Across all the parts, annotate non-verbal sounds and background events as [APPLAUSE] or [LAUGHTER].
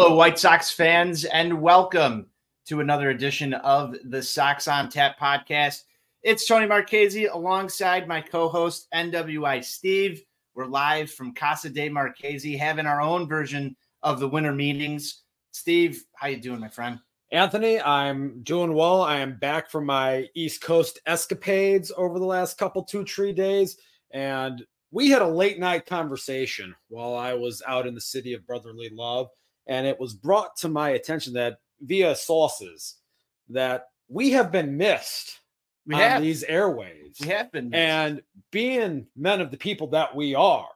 Hello, White Sox fans, and welcome to another edition of the Sox on Tap podcast. It's Tony Marchese alongside my co-host NWI Steve. We're live from Casa de Marchese, having our own version of the winter meetings. Steve, how you doing, my friend? Anthony, I'm doing well. I am back from my East Coast escapades over the last couple two, three days, and we had a late night conversation while I was out in the city of brotherly love and it was brought to my attention that via sources that we have been missed We on have these airwaves. we have been And being men of the people that we are,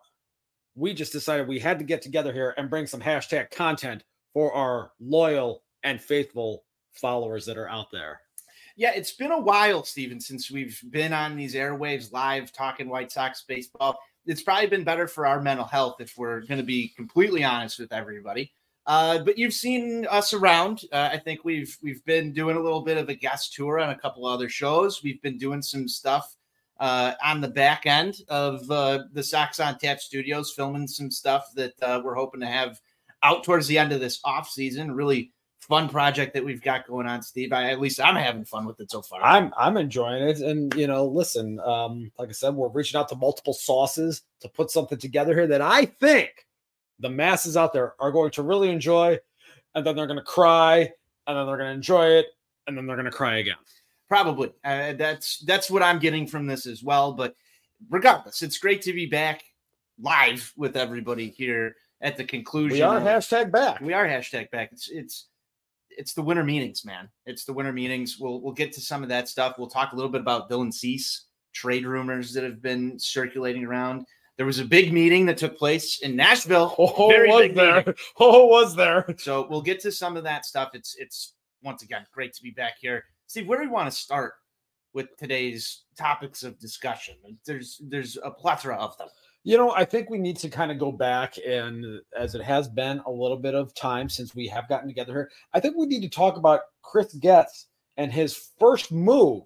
we just decided we had to get together here and bring some hashtag content for our loyal and faithful followers that are out there. Yeah, it's been a while, Steven, since we've been on these airwaves live talking White Sox baseball. It's probably been better for our mental health if we're going to be completely honest with everybody. Uh, but you've seen us around. Uh, I think we've we've been doing a little bit of a guest tour on a couple other shows. We've been doing some stuff uh, on the back end of uh, the Sox on Tap Studios, filming some stuff that uh, we're hoping to have out towards the end of this off season. Really fun project that we've got going on, Steve. I, at least I'm having fun with it so far. I'm I'm enjoying it, and you know, listen, um, like I said, we're reaching out to multiple sauces to put something together here that I think the masses out there are going to really enjoy, and then they're going to cry, and then they're going to enjoy it, and then they're going to cry again. Probably. Uh, that's that's what I'm getting from this as well. But regardless, it's great to be back live with everybody here at the conclusion. We are of- hashtag back. we are hashtag back. It's it's it's the winter meetings, man. It's the winter meetings. We'll we'll get to some of that stuff. We'll talk a little bit about Dylan Cease trade rumors that have been circulating around. There was a big meeting that took place in Nashville. Oh, Very was there? meeting. [LAUGHS] Oh, was there? So we'll get to some of that stuff. It's it's once again great to be back here. Steve, where do we want to start with today's topics of discussion? There's there's a plethora of them. You know, I think we need to kind of go back and as it has been a little bit of time since we have gotten together here, I think we need to talk about Chris Getz and his first move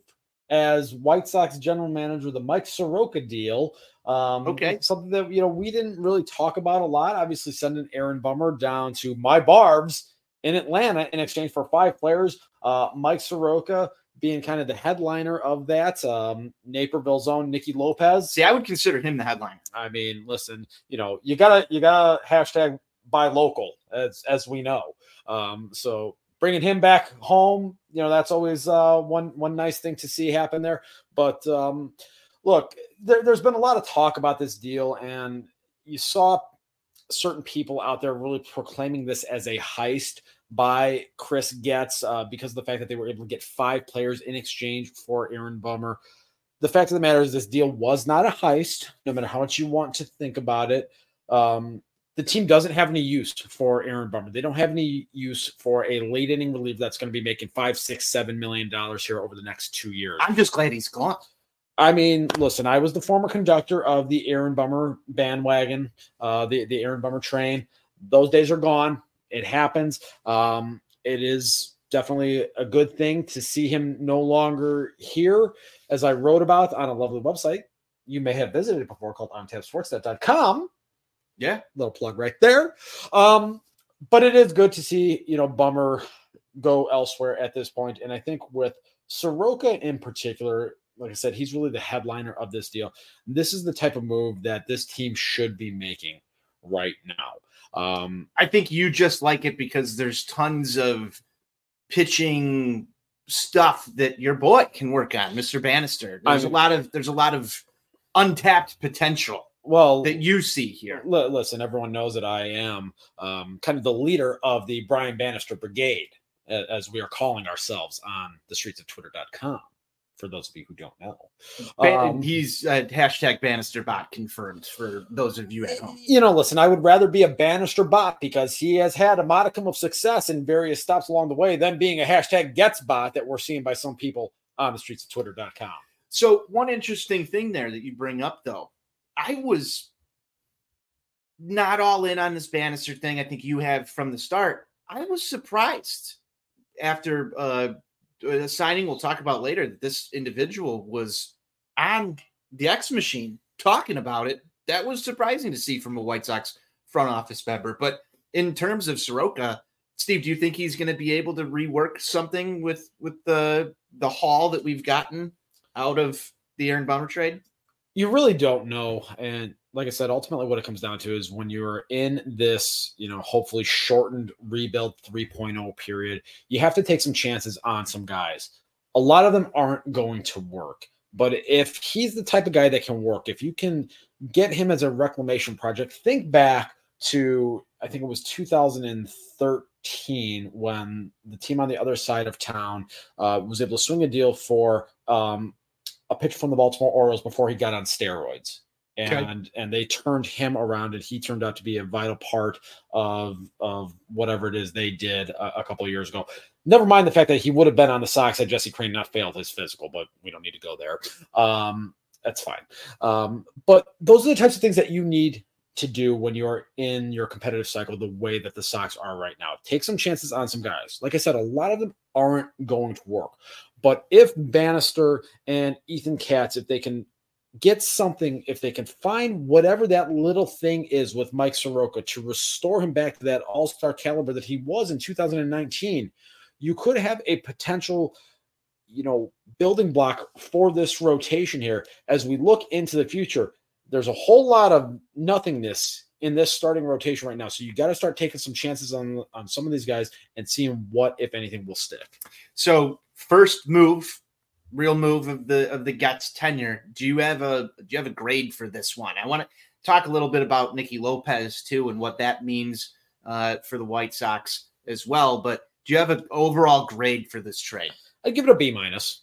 as White Sox general manager, the Mike Soroka deal. Um, Okay. Something that, you know, we didn't really talk about a lot. Obviously, sending Aaron Bummer down to my Barbs in Atlanta in exchange for five players. Uh, Mike Soroka being kind of the headliner of that. Um, Naperville's own Nicky Lopez. See, I would consider him the headliner. I mean, listen, you know, you gotta you gotta hashtag buy local as as we know. Um, so bringing him back home, you know, that's always uh, one one nice thing to see happen there. But um, look, there, there's been a lot of talk about this deal, and you saw certain people out there really proclaiming this as a heist by Chris Getz uh, because of the fact that they were able to get five players in exchange for Aaron Bummer the fact of the matter is this deal was not a heist no matter how much you want to think about it. Um, the team doesn't have any use for aaron bummer they don't have any use for a late inning reliever that's going to be making five six seven million dollars here over the next two years. I'm just glad he's gone. I mean, listen, I was the former conductor of the Aaron Bummer bandwagon, uh, the, the Aaron Bummer train. Those days are gone. It happens. Um, it is definitely a good thing to see him no longer here, as I wrote about on a lovely website. You may have visited it before called ontapsportsnet.com. Yeah. Little plug right there. Um, but it is good to see, you know, Bummer go elsewhere at this point. And I think with Soroka in particular, like I said, he's really the headliner of this deal. This is the type of move that this team should be making right now. Um, I think you just like it because there's tons of pitching stuff that your boy can work on, Mr. Bannister. There's I'm- a lot of there's a lot of untapped potential well, that you see here. li- listen, everyone knows that I am um, kind of the leader of the Brian Bannister Brigade, as we are calling ourselves on the streets of twitter.com. For those of you who don't know, Um, He's uh, hashtag Bannister bot confirmed for those of you at home. you know, listen, I would rather be a Bannister bot because he has had a modicum of success in various stops along the way than being a hashtag Getz bot that we're seeing by some people on the streets of twitter.com. So one interesting thing there that you bring up, though, I was not all in on this Bannister thing. I think you have from the start. I was surprised after uh, Uh, a signing we'll talk about later that this individual was on the X machine talking about it. That was surprising to see from a White Sox front office member. But in terms of Soroka, Steve, do you think he's going to be able to rework something with with the the haul that we've gotten out of the Aaron Bummer trade? You really don't know, and like I said, ultimately what it comes down to is when you're in this, you know, hopefully shortened rebuild 3.0 period, you have to take some chances on some guys. A lot of them aren't going to work. But if he's the type of guy that can work, if you can get him as a reclamation project, think back to I think it was 2013 when the team on the other side of town uh, was able to swing a deal for um, a pitcher from the Baltimore Orioles before he got on steroids and okay. and they turned him around and he turned out to be a vital part of of whatever it is they did a, a couple years ago. Never mind the fact that he would have been on the Sox had Jesse Crain not failed his physical but we don't need to go there. Um, that's fine. Um, but those are the types of things that you need to do when you're in your competitive cycle the way that the Sox are right now. Take some chances on some guys. Like i said a lot of them aren't going to work. But if Bannister and Ethan Katz, if they can get something if they can find whatever that little thing is with Mike Soroka to restore him back to that all-star caliber that he was in 2019 you could have a potential you know building block for this rotation here. As we look into the future there's a whole lot of nothingness in this starting rotation right now. So you got to start taking some chances on on some of these guys and seeing what if anything will stick. So first move real move of the of the Getz tenure. Do you have a do you have a grade for this one? I want to talk a little bit about Nicky Lopez too and what that means uh, for the White Sox as well. But do you have an overall grade for this trade? I'd give it a B minus.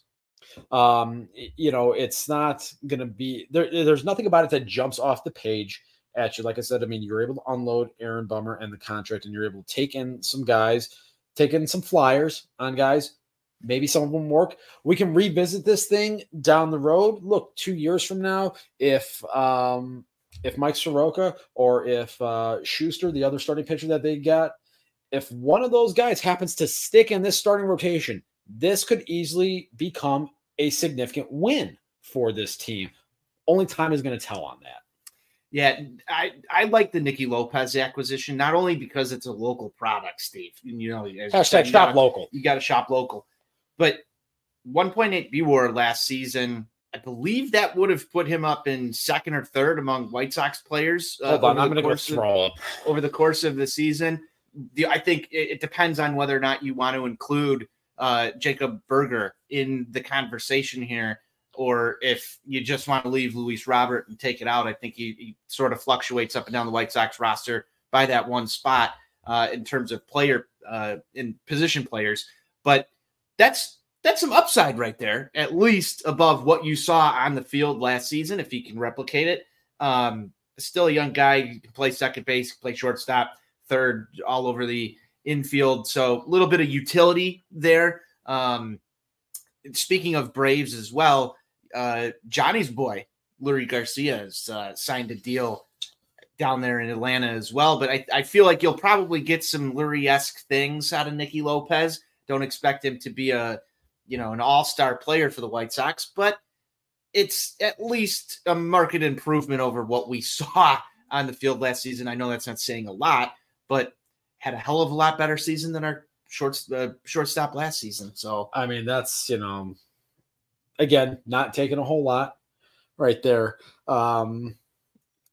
Um, you know, it's not to be there. There's nothing about it that jumps off the page at you. Like I said, I mean, you're able to unload Aaron Bummer and the contract, and you're able to take in some guys, take in some flyers on guys maybe some of them work. We can revisit this thing down the road. Look, two years from now, if um, if Mike Soroka or if uh, Shuster, the other starting pitcher that they got, if one of those guys happens to stick in this starting rotation, this could easily become a significant win for this team. Only time is going to tell on that. Yeah, I, I like the Nicky Lopez acquisition not only because it's a local product, Steve. You know, hashtag shop local. You got to shop local, but 1.8 BWAR last season, I believe that would have put him up in second or third among White Sox players. Uh, Hold on, I'm going to go scroll up over the course of the season. The, I think it, it, depends on whether or not you want to include uh, Jacob Burger in the conversation here, or if you just want to leave Luis Robert and take it out. I think he, he sort of fluctuates up and down the White Sox roster by that one spot uh, in terms of player uh, in position players, but that's that's some upside right there, at least above what you saw on the field last season. If he can replicate it, um, still a young guy. He can play second base, play shortstop, third, all over the infield. So a little bit of utility there. Um, speaking of Braves as well, uh, Johnny's boy Leury Garcia has uh, signed a deal down there in Atlanta as well. But I, I feel like you'll probably get some Leury esque things out of Nicky Lopez. Don't expect him to be a, you know, an all-star player for the White Sox, but it's at least a market improvement over what we [LAUGHS] saw on the field last season. I know that's not saying a lot, but had a hell of a lot better season than our short uh, shortstop last season. So I mean, that's you know, again, not taking a whole lot right there. Um,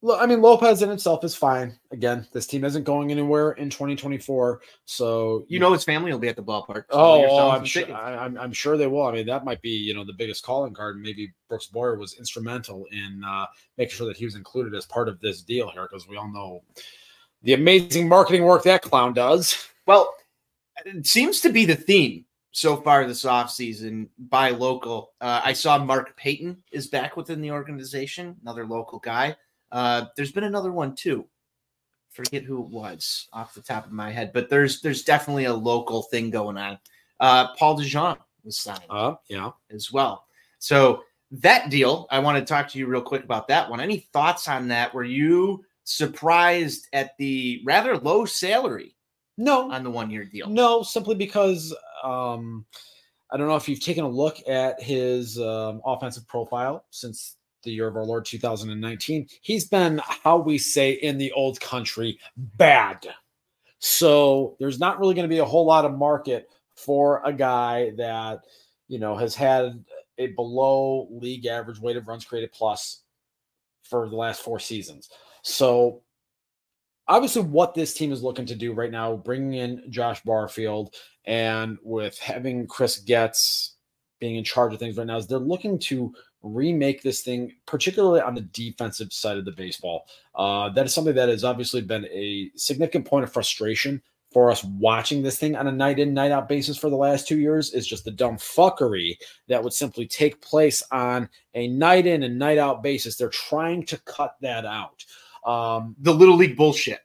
I mean, Lopez in himself is fine. Again, this team isn't going anywhere in 2024. So you know his family will be at the ballpark. So oh, oh I'm sure. I, am I'm sure they will. I mean, that might be you know the biggest calling card. Maybe Brooks Boyer was instrumental in uh, making sure that he was included as part of this deal here, because we all know the amazing marketing work that clown does. Well, it seems to be the theme so far this offseason buy local. Uh, I saw Mark Payton is back within the organization, another local guy. Uh, there's been another one too. Forget who it was off the top of my head, but there's there's definitely a local thing going on. Uh, Paul DeJong was signed, uh, yeah, as well. So that deal, I want to talk to you real quick about that one. Any thoughts on that? Were you surprised at the rather low salary? No, on the one year deal. No, simply because um, I don't know if you've taken a look at his um, offensive profile since the year of our Lord 2019, he's been, how we say in the old country, bad. So there's not really going to be a whole lot of market for a guy that, you know, has had a below league average weighted runs created plus for the last four seasons. So obviously what this team is looking to do right now, bringing in Josh Barfield and with having Chris Getz being in charge of things right now, is they're looking to remake this thing, particularly on the defensive side of the baseball. Uh, that is something that has obviously been a significant point of frustration for us watching this thing on a night in, night out basis for the last two years is just the dumb fuckery that would simply take place on a night in and night out basis. They're trying to cut that out. Um, the little league bullshit.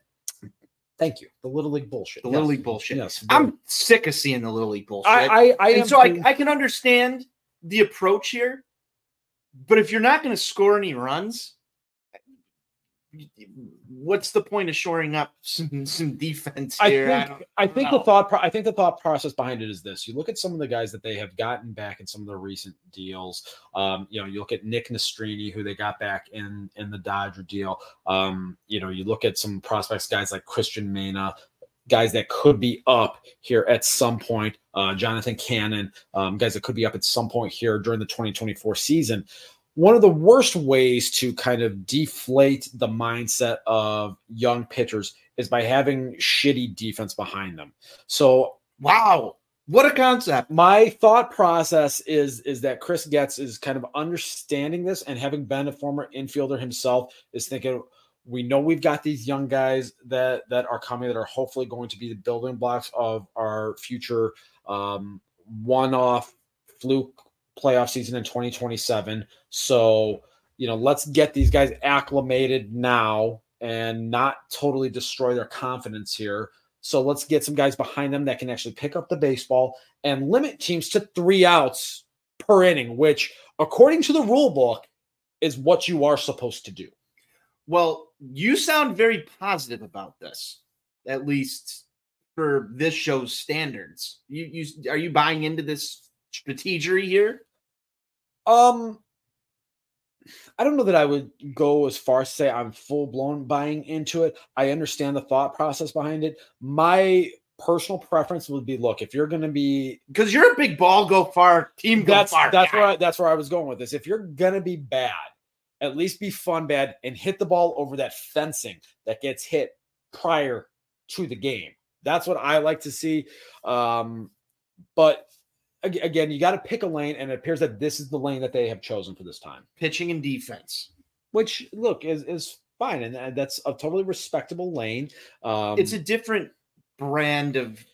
Thank you. The little league bullshit. The yes. little league bullshit. Yes. I'm sick of seeing the little league bullshit. I, I, I so I, I can understand the approach here, but if you're not going to score any runs, what's the point of shoring up [LAUGHS] some, some defense here? I think, I, I think the thought pro- I think the thought process behind it is this: you look at some of the guys that they have gotten back in some of the recent deals. Um, you know, you look at Nick Nastrini, who they got back in in the Dodger deal. Um, you know, you look at some prospects, guys like Christian Mena, guys that could be up here at some point. Uh, Jonathan Cannon, um, guys that could be up at some point here during the 2024 season one of the worst ways to kind of deflate the mindset of young pitchers is by having shitty defense behind them. So, wow, what a concept. My thought process is is that Chris Getz is kind of understanding this and having been a former infielder himself is thinking we know we've got these young guys that that are coming that are hopefully going to be the building blocks of our future um, one-off fluke playoff season in 2027. So, you know, let's get these guys acclimated now and not totally destroy their confidence here. So let's get some guys behind them that can actually pick up the baseball and limit teams to three outs per inning, which, according to the rule book, is what you are supposed to do. Well, you sound very positive about this, at least for this show's standards. You, you are you buying into this strategery here? Um, I don't know that I would go as far as say I'm full blown buying into it. I understand the thought process behind it. My personal preference would be look if you're going to be because you're a big ball go far team go that's, far that's guy. where I, that's where I was going with this. If you're going to be bad, at least be fun bad and hit the ball over that fencing that gets hit prior to the game. That's what I like to see. Um, but again, you got to pick a lane, and it appears that this is the lane that they have chosen for this time. Pitching and defense, which look is is fine, and that's a totally respectable lane. Um, it's a different brand of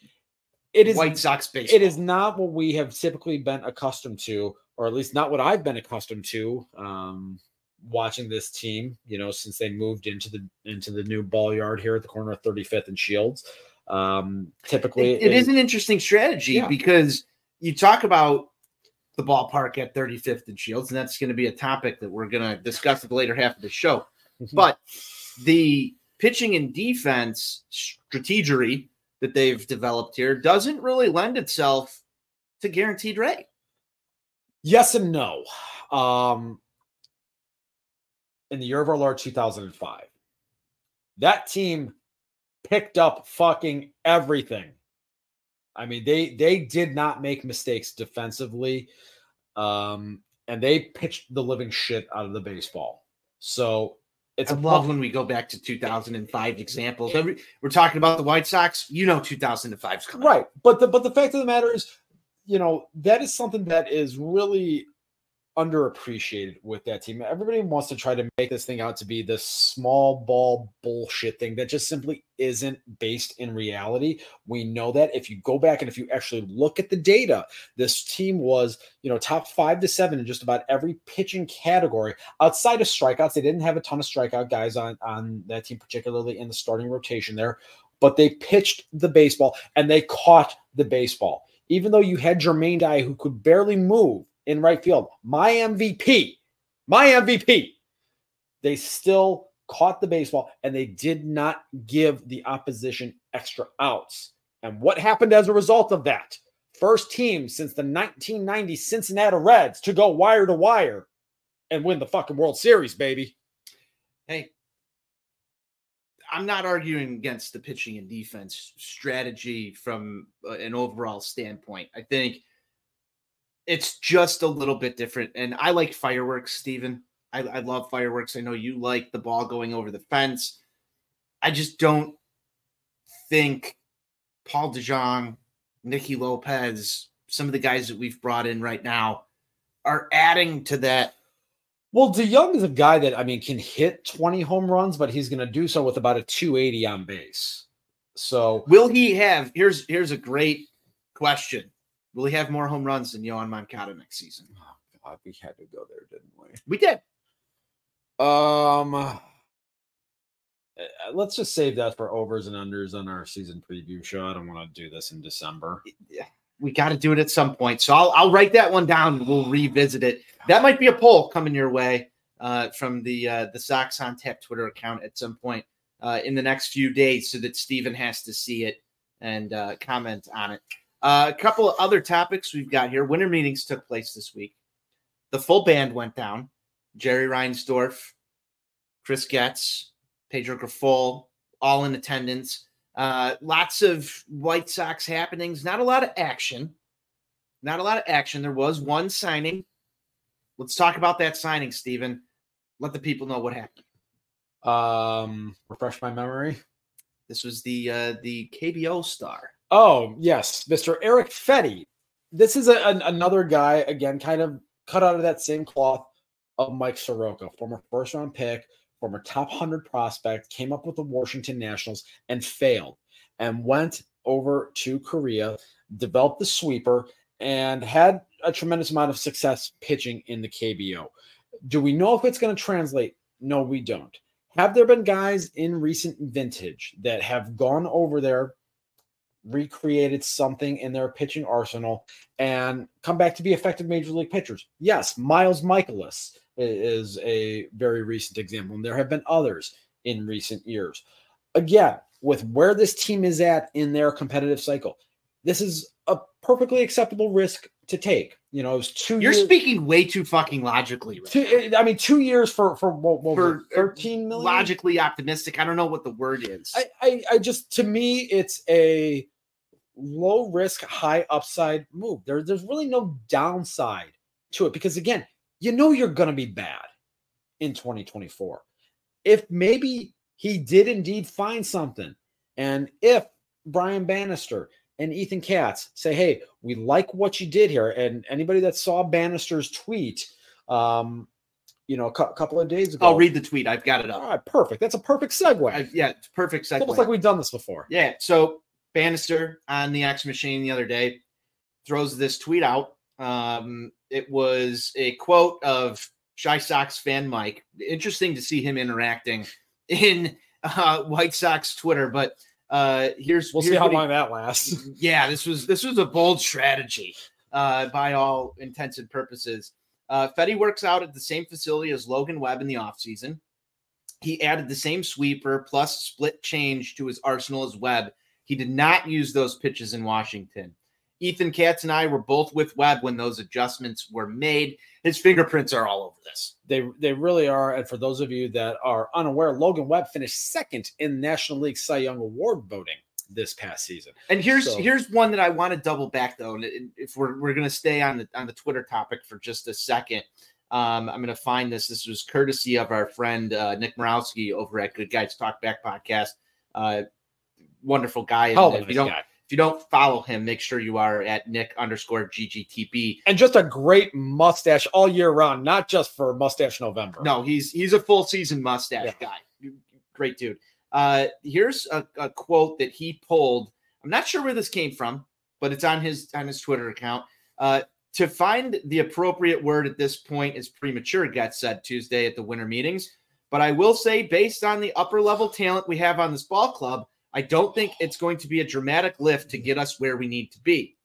it is White Sox baseball. It is not what we have typically been accustomed to, or at least not what I've been accustomed to. Um, watching this team, you know, since they moved into the into the new ball yard here at the corner of 35th and Shields. Um, typically, it, it is an interesting strategy yeah. because you talk about the ballpark at 35th and Shields, and that's going to be a topic that we're going to discuss at the later half of the show. Mm-hmm. But the pitching and defense strategery that they've developed here doesn't really lend itself to guaranteed rate. Yes and no. Um, in the year of our Lord 2005, that team picked up fucking everything I mean, they they did not make mistakes defensively, um, and they pitched the living shit out of the baseball. So it's I love when we go back to 2005 examples. Every, we're talking about the White Sox. You know, 2005 is coming. Right, but the but the fact of the matter is, you know, that is something that is really underappreciated with that team. Everybody wants to try to make this thing out to be this small ball bullshit thing that just simply isn't based in reality. We know that if you go back and if you actually look at the data, this team was, you know, top five to seven in just about every pitching category outside of strikeouts. They didn't have a ton of strikeout guys on, on that team, particularly in the starting rotation there, but they pitched the baseball and they caught the baseball. Even though you had Jermaine Dye who could barely move in right field, my MVP, my MVP, they still caught the baseball and they did not give the opposition extra outs. And what happened as a result of that? First team since the 1990 Cincinnati Reds to go wire to wire and win the fucking World Series, baby. Hey, I'm not arguing against the pitching and defense strategy from uh, an overall standpoint. I think it's just a little bit different. And I like fireworks, Stephen. I, I love fireworks. I know you like the ball going over the fence. I just don't think Paul DeJong, Nicky Lopez, some of the guys that we've brought in right now are adding to that. Well, DeJong is a guy that I mean can hit 20 home runs, but he's going to do so with about a 280 on base. So will he have? Here's here's a great question. Will he have more home runs than Yoan Moncada next season? Oh God, we had to go there, didn't we? We did. Um, uh, let's just save that for overs and unders on our season preview show. I don't want to do this in December. Yeah, we got to do it at some point. So I'll I'll write that one down. We'll revisit it. That might be a poll coming your way uh, from the uh, the Sox on Tap Twitter account at some point uh, in the next few days, so that Stephen has to see it and uh, comment on it. Uh, a couple of other topics we've got here. Winter meetings took place this week. The full band went down. Jerry Reinsdorf, Chris Getz, Pedro Grifol, all in attendance. Uh, lots of White Sox happenings. Not a lot of action. Not a lot of action. There was one signing. Let's talk about that signing, Stephen. Let the people know what happened. Um, refresh my memory. This was the uh, the KBO star. Oh yes, Mr. Eric Fedde. This is a, an, another guy again, kind of cut out of that same cloth of Mike Soroka, former first round pick, former top 100 prospect, came up with the Washington Nationals and failed and went over to Korea, developed the sweeper, and had a tremendous amount of success pitching in the KBO. Do we know if it's going to translate? No, we don't. Have there been guys in recent vintage that have gone over there, recreated something in their pitching arsenal, and come back to be effective major league pitchers? Yes, Miles Mikolas is a very recent example, and there have been others in recent years. Again, with where this team is at in their competitive cycle, this is a perfectly acceptable risk to take. You know, it was 2 You're years, speaking way too fucking logically. Right two, I mean, two years for for what, what For, er, 13 million. logically optimistic. I don't know what the word is. I, I, I just to me, it's a low risk, high upside move. There, there's really no downside to it because again, you know you're gonna be bad in 2024. If maybe he did indeed find something, and if Brian Bannister and Ethan Katz say, "Hey, we like what you did here," and anybody that saw Bannister's tweet, um, you know, a cou- couple of days ago, I'll read the tweet. I've got it All up. right, perfect. That's a perfect segue. I, yeah, it's perfect It's segue. almost like we've done this before. Yeah. So Bannister on the X machine the other day throws this tweet out. Um, it was a quote of Shy Sox fan Mike. Interesting to see him interacting in uh, White Sox Twitter, but uh, here's We'll see how he- long that lasts. [LAUGHS] yeah, this was this was a bold strategy uh, by all intents and purposes. Uh, Fedde works out at the same facility as Logan Webb in the offseason. He added the same sweeper plus split change to his arsenal as Webb. He did not use those pitches in Washington. Ethan Katz and I were both with Webb when those adjustments were made. His fingerprints are all over this. They they really are. And for those of you that are unaware, Logan Webb finished second in National League Cy Young Award voting this past season. And here's So- here's one that I want to double back though, and if we're we're gonna stay on the on the Twitter topic for just a second, um, I'm gonna find this. This was courtesy of our friend uh, Nick Morowski over at Good Guys Talk Back podcast. Uh, wonderful guy. And Hell if you don't guy. if you don't follow him, make sure you are at Nick underscore GGTB. And just a great mustache all year round, not just for Mustache November. No, he's he's a full season mustache guy. Great dude. Uh, here's a, a quote that he pulled. I'm not sure where this came from, but it's on his on his Twitter account. Uh, to find the appropriate word at this point is premature. Getz said Tuesday at the winter meetings. But I will say, based on the upper level talent we have on this ball club, I don't think it's going to be a dramatic lift to get us where we need to be.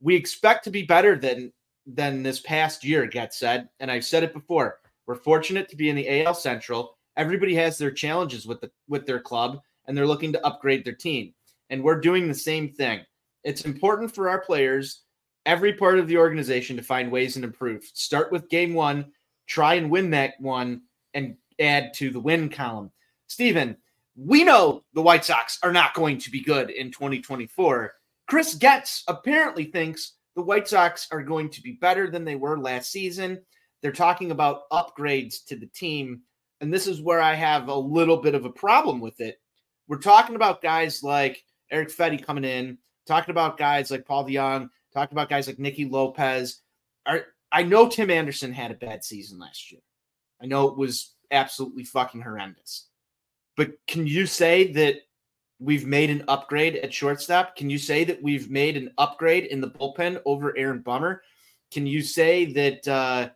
We expect to be better than than this past year, Getz said, and I've said it before. We're fortunate to be in the AL Central. Everybody has their challenges with the with their club, and they're looking to upgrade their team. And we're doing the same thing. It's important for our players, every part of the organization, to find ways and improve. Start with game one, try and win that one, and add to the win column. Steven, we know the White Sox are not going to be good in 2024. Chris Getz apparently thinks the White Sox are going to be better than they were last season. They're talking about upgrades to the team. And this is where I have a little bit of a problem with it. We're talking about guys like Eric Fedde coming in, talking about guys like Paul DeJong, talking about guys like Nicky Lopez. I know Tim Anderson had a bad season last year. I know it was absolutely fucking horrendous. But can you say that we've made an upgrade at shortstop? Can you say that we've made an upgrade in the bullpen over Aaron Bummer? Can you say that uh,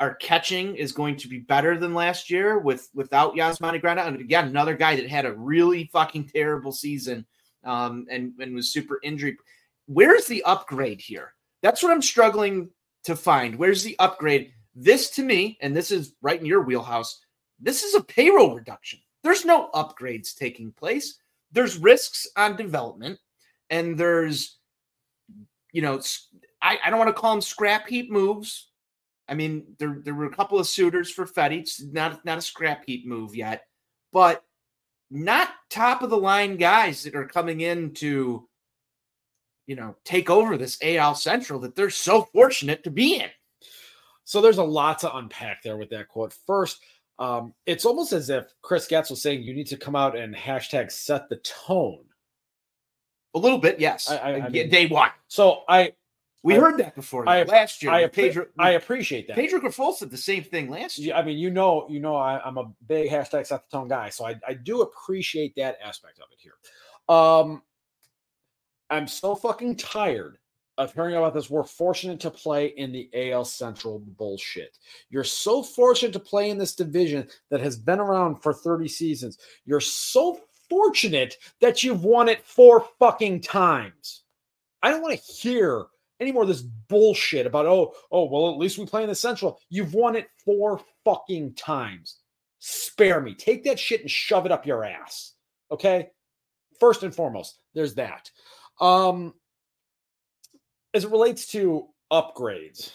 our catching is going to be better than last year with without Yasmani Grandal? And again, another guy that had a really fucking terrible season um, and, and was super injury. Where's the upgrade here? That's what I'm struggling to find. Where's the upgrade? This to me, and this is right in your wheelhouse, this is a payroll reduction. There's no upgrades taking place there's risks on development and there's you know I, I don't want to call them scrap heap moves. I mean, there there were a couple of suitors for Fedde. It's not not a scrap heap move yet, but not top of the line guys that are coming in to, you know, take over this AL Central that they're so fortunate to be in. So there's a lot to unpack there with that quote. First, um, it's almost as if Chris Getz was saying you need to come out and hashtag set the tone. A little bit, yes. I, I, I mean, day one. So I we I, heard that before I, last year. I, Pedro, I appreciate that. Pedro Grifol said the same thing last year. I mean, you know, you know, I, am a big hashtag set the tone guy, so I, I do appreciate that aspect of it here. Um, I'm so fucking tired of hearing about this. We're fortunate to play in the AL Central bullshit. You're so fortunate to play in this division that has been around for 30 seasons. You're so fortunate that you've won it four fucking times. I don't want to hear any more of this bullshit about, oh, oh, well, at least we play in the Central. You've won it four fucking times. Spare me. Take that shit and shove it up your ass. Okay. First and foremost, there's that. Um, as it relates to upgrades,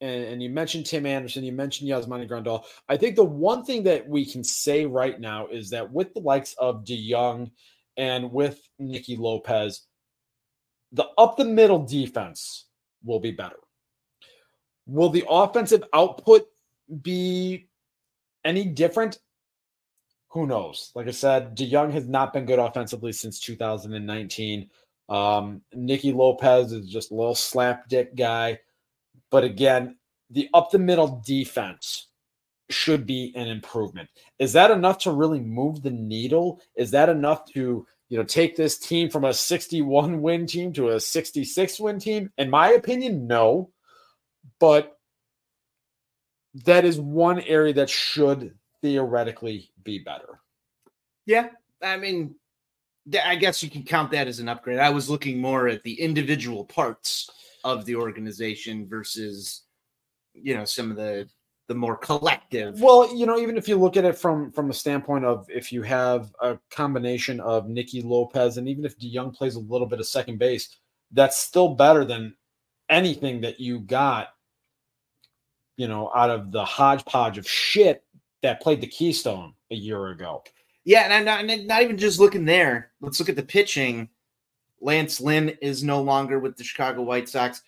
and, and, you mentioned Tim Anderson, you mentioned Yasmani Grandal. I think the one thing that we can say right now is that with the likes of DeJong and with Nicky Lopez, the up the middle defense will be better. Will the offensive output be any different? Who knows? Like I said, DeJong has not been good offensively since 2019. Um, Nicky Lopez is just a little slap dick guy. But again, the up the middle defense should be an improvement. Is that enough to really move the needle? Is that enough to, you know, take this team from a 61 win team to a 66 win team? In my opinion, no. But that is one area that should theoretically be better. Yeah. I mean, I guess you can count that as an upgrade. I was looking more at the individual parts of the organization versus, you know, some of the the more collective. Well, you know, even if you look at it from from a standpoint of if you have a combination of Nicky Lopez and even if DeJong plays a little bit of second base, that's still better than anything that you got, you know, out of the hodgepodge of shit that played the Keystone a year ago. Yeah, and I'm not, and not even just looking there. Let's look at the pitching. Lance Lynn is no longer with the Chicago White Sox.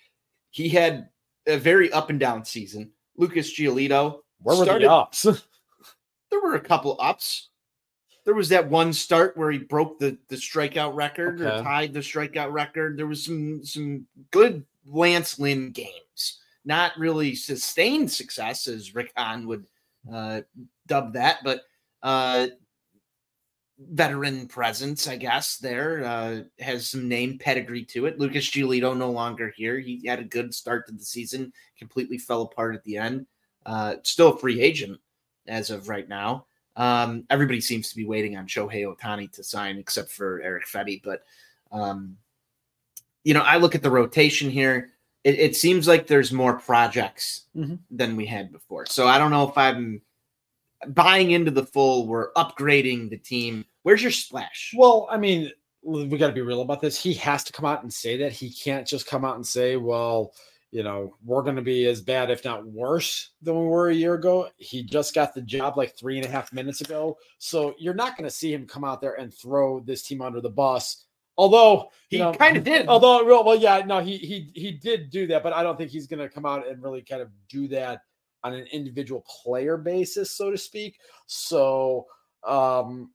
He had a very up and down season. Lucas Giolito. Where were started, the ups? [LAUGHS] there were a couple ups. There was that one start where he broke the, the strikeout record okay. or tied the strikeout record. There was some some good Lance Lynn games. Not really sustained success, as Rick Hahn would uh, dub that, but uh, veteran presence, I guess, there. Uh, has some name pedigree to it. Lucas Giolito no longer here. He had a good start to the season, completely fell apart at the end. Uh, still a free agent as of right now. Um, everybody seems to be waiting on Shohei Ohtani to sign, except for Eric Fedde. But, um, you know, I look at the rotation here. It, it seems like there's more projects mm-hmm. than we had before. So I don't know if I'm buying into the full, we're upgrading the team. Where's your splash? Well, I mean, we got to be real about this. He has to come out and say that. He can't just come out and say, well, you know, we're going to be as bad, if not worse, than we were a year ago. He just got the job like three and a half minutes ago. So you're not going to see him come out there and throw this team under the bus. Although he kind of did. Although, well, yeah, no, he he he did do that, but I don't think he's going to come out and really kind of do that on an individual player basis, so to speak. So, um,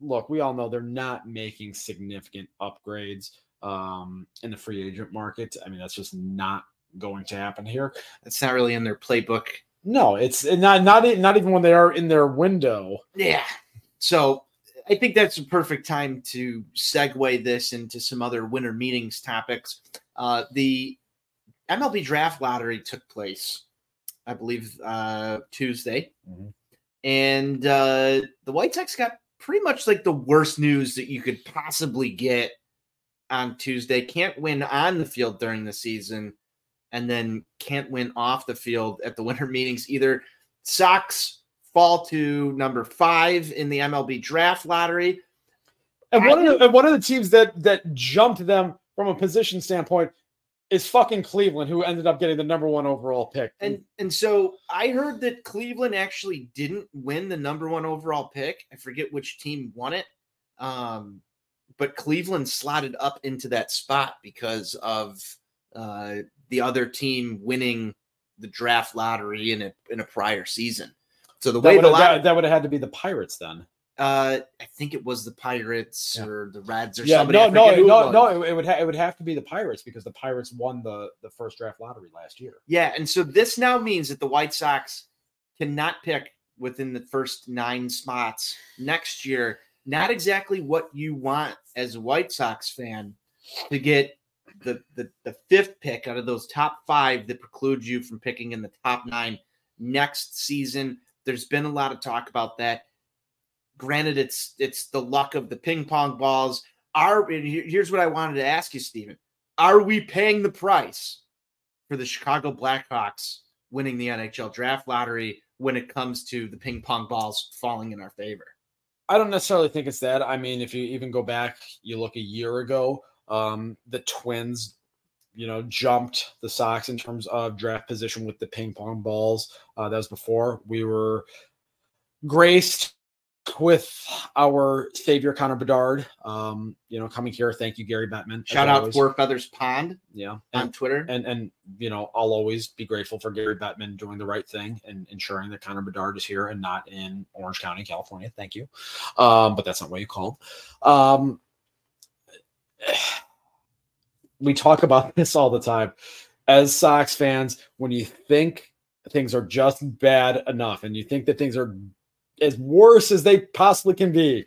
look, we all know they're not making significant upgrades um, in the free agent market. I mean, that's just not going to happen here. It's not really in their playbook. No, it's not not not even when they are in their window. Yeah. So I think that's a perfect time to segue this into some other winter meetings topics. Uh, the MLB draft lottery took place, I believe, uh, Tuesday. Mm-hmm. And uh, the White Sox got pretty much like the worst news that you could possibly get on Tuesday. Can't win on the field during the season, and then can't win off the field at the [LAUGHS] winter meetings either. Sox fall to number five in the MLB draft lottery. And one of the and one of the teams that that jumped them from a position standpoint is fucking Cleveland, who ended up getting the number one overall pick. And and so I heard that Cleveland actually didn't win the number one overall pick. I forget which team won it. Um, but Cleveland slotted up into that spot because of uh, the other team winning the draft lottery in a in a prior season. So the way that would have had to be the Pirates then. Uh, I think it was the Pirates yeah. or the Reds or yeah, somebody. No, no, no, no. It would ha- it would have to be the Pirates because the Pirates won the the first draft lottery last year. Yeah, and so this now means that the White Sox cannot pick within the first nine spots next year. Not exactly what you want as a White Sox fan to get the the, the fifth pick out of those top five that precludes you from picking in the top nine next season. There's been a lot of talk about that Granted, it's it's the luck of the ping pong balls. Are here's what I wanted to ask you, Stephen. Are we paying the price for the Chicago Blackhawks winning the NHL draft lottery when it comes to the ping pong balls falling in our favor? I don't necessarily think it's that. I mean, if you even go back, you look a year ago, um, the Twins, you know, jumped the Sox in terms of draft position with the ping pong balls. Uh, that was before we were graced with our savior Connor Bedard. Um, you know, coming here. Thank you, Gary Bettman. Shout out always. Four Feathers Pond. Yeah, on Twitter. And and you know, I'll always be grateful for Gary Bettman doing the right thing and ensuring that Connor Bedard is here and not in Orange County, California. Thank you. Um, but that's not what you called. Um, [SIGHS] we talk about [LAUGHS] this all the time as Sox fans. When you think things are just bad enough, and you think that things are as worse as they possibly can be,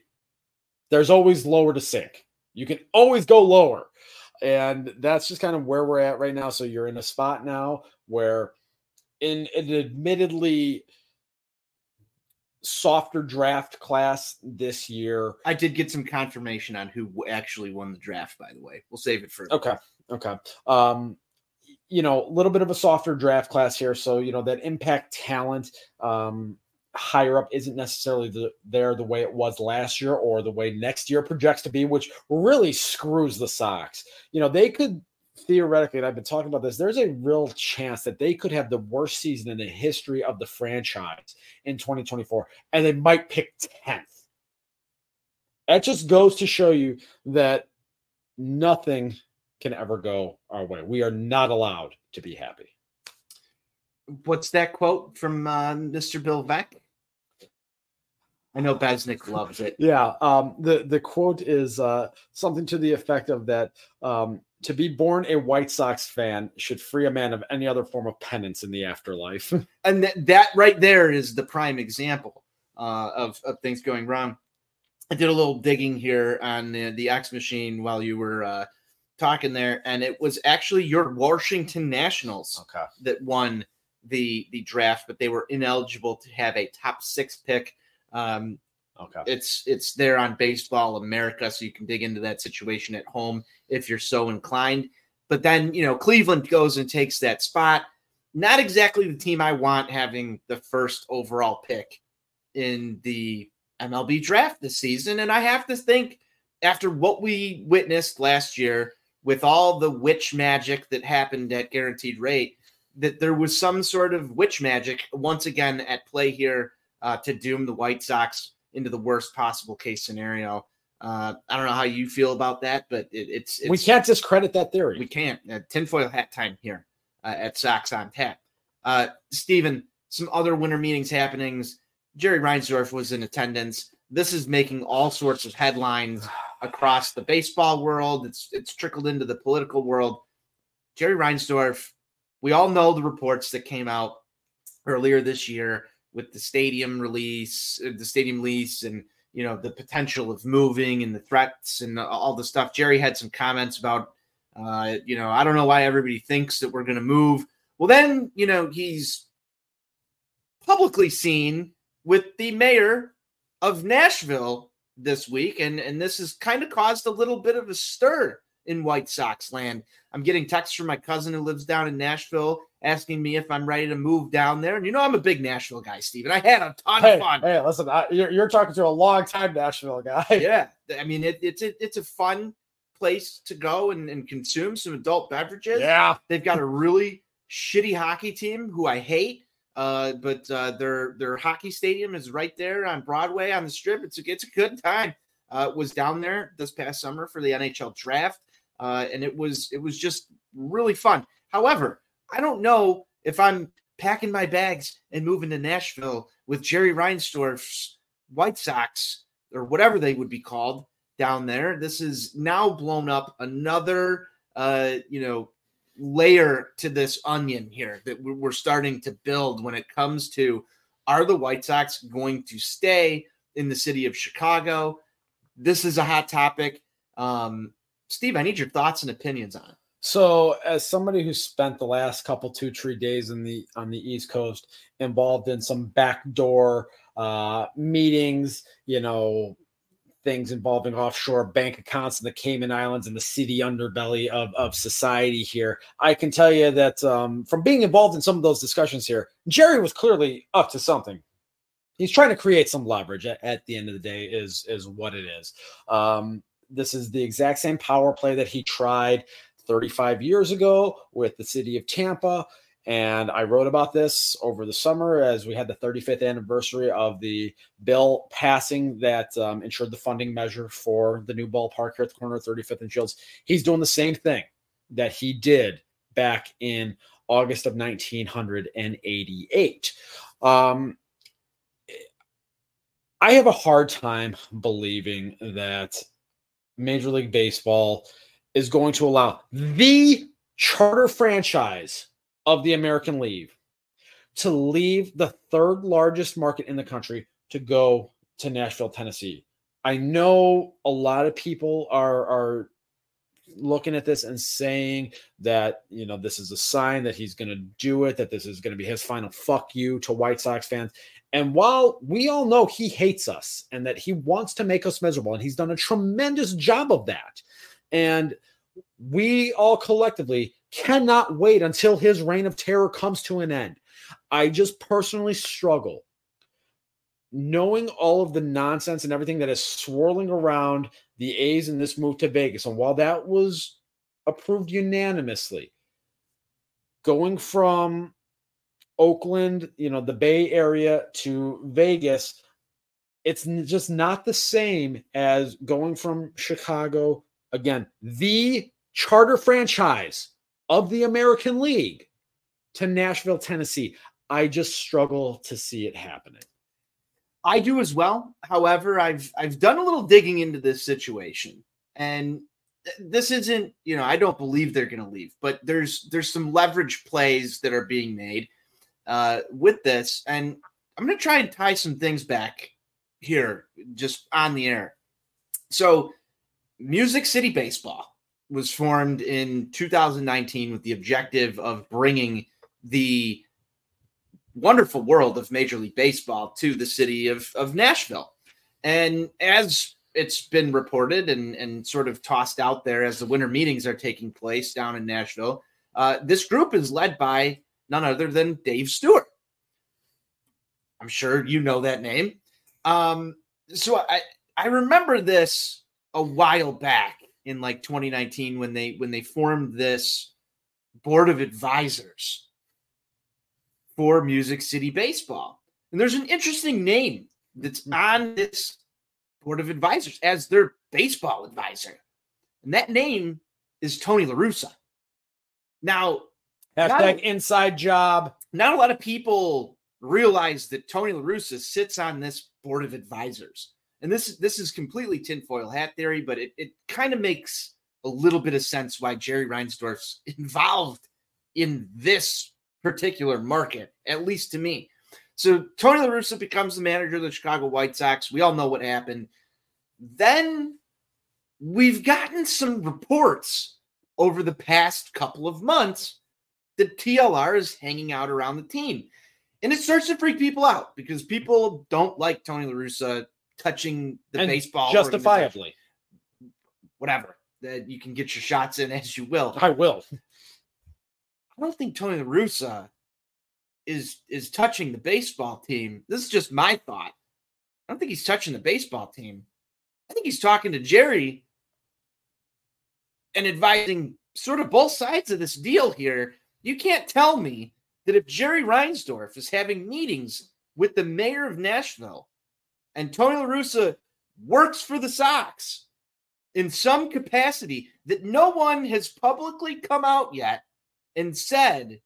there's always lower to sink. You can always go lower. And that's just kind of where we're at right now. So you're in a spot now where, in an admittedly softer draft class this year, I did get some confirmation on who actually won the draft, by the way. We'll save it for. Okay. Okay. Um, you know, a little bit of a softer draft class here. So, you know, that impact talent, um, higher up isn't necessarily the, there the way it was last year or the way next year projects to be, which really screws the Sox. You know, they could theoretically, and I've been talking about this, there's a real chance that they could have the worst season in the history of the franchise in 2024, and they might pick 10th. That just goes to show you that nothing can ever go our way. We are not allowed to be happy. What's that quote from uh, Mr. Bill Veeck? I know Besnick loves it. Yeah. Um, the the quote is uh, something to the effect of that um, to be born a White Sox fan should free a man of any other form of penance in the afterlife. [LAUGHS] and that, that right there is the prime example uh, of, of things going wrong. I did a little digging here on the, the X machine while you were uh, talking there, and it was actually your Washington Nationals okay. that won the the draft, but they were ineligible to have a top six pick um, okay. It's it's there on Baseball America, so you can dig into that situation at home if you're so inclined. But then you know Cleveland goes and takes that spot. Not exactly the team I want having the first overall pick in the MLB draft this season, and I have to think after what we witnessed last year with all the witch magic that happened at guaranteed rate, that there was some sort of witch magic once again at play here uh, to doom the White Sox into the worst possible case scenario. Uh, I don't know how you feel about that, but it, it's, it's, we can't discredit that theory. We can't. Uh, tinfoil hat time here uh, at Sox on Tap. Uh, Stephen, some other winter meetings happenings. Jerry Reinsdorf was in attendance. This is making all sorts of headlines [SIGHS] across the baseball world. It's it's trickled into the political world. Jerry Reinsdorf, we all know the reports that came out earlier this year with the stadium release, uh, the stadium lease, and you know the potential of moving and the threats and all the stuff. Jerry had some comments about, uh, you know, I don't know why everybody thinks that we're going to move. Well, then you know he's publicly seen with the mayor of Nashville this week, and and this has kind of caused a little bit of a stir in White Sox land. I'm getting texts from my cousin who lives down in Nashville asking me if I'm ready to move down there. And you know, I'm a big Nashville guy, Steven. I had a ton hey, of fun. Hey, listen, I, you're, you're talking to a long time Nashville guy. [LAUGHS] Yeah. I mean, it, it's, it, it's a fun place to go and, and consume some adult beverages. Yeah. They've got a really shitty hockey team who I hate. Uh, but uh, their their hockey stadium is right there on Broadway on the strip. It's a, it's a good time. Uh, was down there this past summer for the NHL draft, uh, and it was it was just really fun. However, I don't know if I'm packing my bags and moving to Nashville with Jerry Reinsdorf's White Sox or whatever they would be called down there. This is now blown up another uh, you know layer to this onion here that we're starting to build when it comes to are the White Sox going to stay in the city of Chicago? This is a hot topic. Um, Steve, I need your thoughts and opinions on it. So, as somebody who spent the last couple two three days in the on the East Coast involved in some backdoor uh, meetings, you know, things involving offshore bank accounts in the Cayman Islands and the city underbelly of, of society here. I can tell you that um, from being involved in some of those discussions here, Jerry was clearly up to something. He's trying to create some leverage at, at the end of the day, is is what it is. Um, this is the exact same power play that he tried 35 years ago with the city of Tampa and I wrote about this over the summer as we had the 35th anniversary of the bill passing that um, ensured the funding measure for the new ballpark here at the corner of 35th and Shields. He's doing the same thing that he did back in August of 1988. Um, I have a hard time believing that Major League Baseball is going to allow the charter franchise of the American League to leave the third largest market in the country to go to Nashville, Tennessee. I know a lot of people are are looking at this and saying that you know this is a sign that he's going to do it that this is going to be his final fuck you to White Sox fans. And while we all know he hates us and that he wants to make us miserable and he's done a tremendous job of that. And we all collectively cannot wait until his reign of terror comes to an end. I just personally struggle knowing all of the nonsense and everything that is swirling around the A's in this move to Vegas. And while that was approved unanimously, going from Oakland, you know, the Bay Area to Vegas, it's just not the same as going from Chicago, again, the charter franchise of the American League to Nashville, Tennessee. I just struggle to see it happening. I do as well. However, I've I've done a little digging into this situation, and this isn't you know I don't believe they're going to leave, but there's there's some leverage plays that are being made uh, with this, and I'm going to try and tie some things back here just on the air. So, Music City Baseball was formed in 2019 with the objective of bringing the wonderful world of Major League Baseball to the city of, of Nashville. And as it's been reported and, and sort of tossed out there as the winter meetings are taking place down in Nashville, uh, this group is led by none other than Dave Stewart. I'm sure you know that name. Um, so I, I remember this a while back in like 2019 when they when they formed this board of advisors for Music City Baseball. And there's an interesting name that's Mm-hmm. on this board of advisors as their baseball advisor. And that name is Tony La Russa. Now, Hashtag inside job. not a lot of people realize that Tony La Russa sits on this board of advisors. And this this is completely tinfoil hat theory, but it, it kind of makes a little bit of sense why Jerry Reinsdorf's [LAUGHS] involved in this particular market, at least to me. So Tony La Russa becomes the manager of the Chicago White Sox. We all know what happened. Then we've gotten some reports over the past couple of months that TLR is hanging out around the team. And it starts to freak people out because people don't like Tony La Russa touching the And baseball. Justifiably. Whatever. That you can get your shots in as you will. I will. I don't think Tony La Russa is is touching the baseball team. This is just my thought. I don't think he's touching the baseball team. I think he's talking to Jerry and advising sort of both sides of this deal here. You can't tell me that if Jerry Reinsdorf is having meetings with the mayor of Nashville and Tony La Russa works for the Sox in some capacity that no one has publicly come out yet and said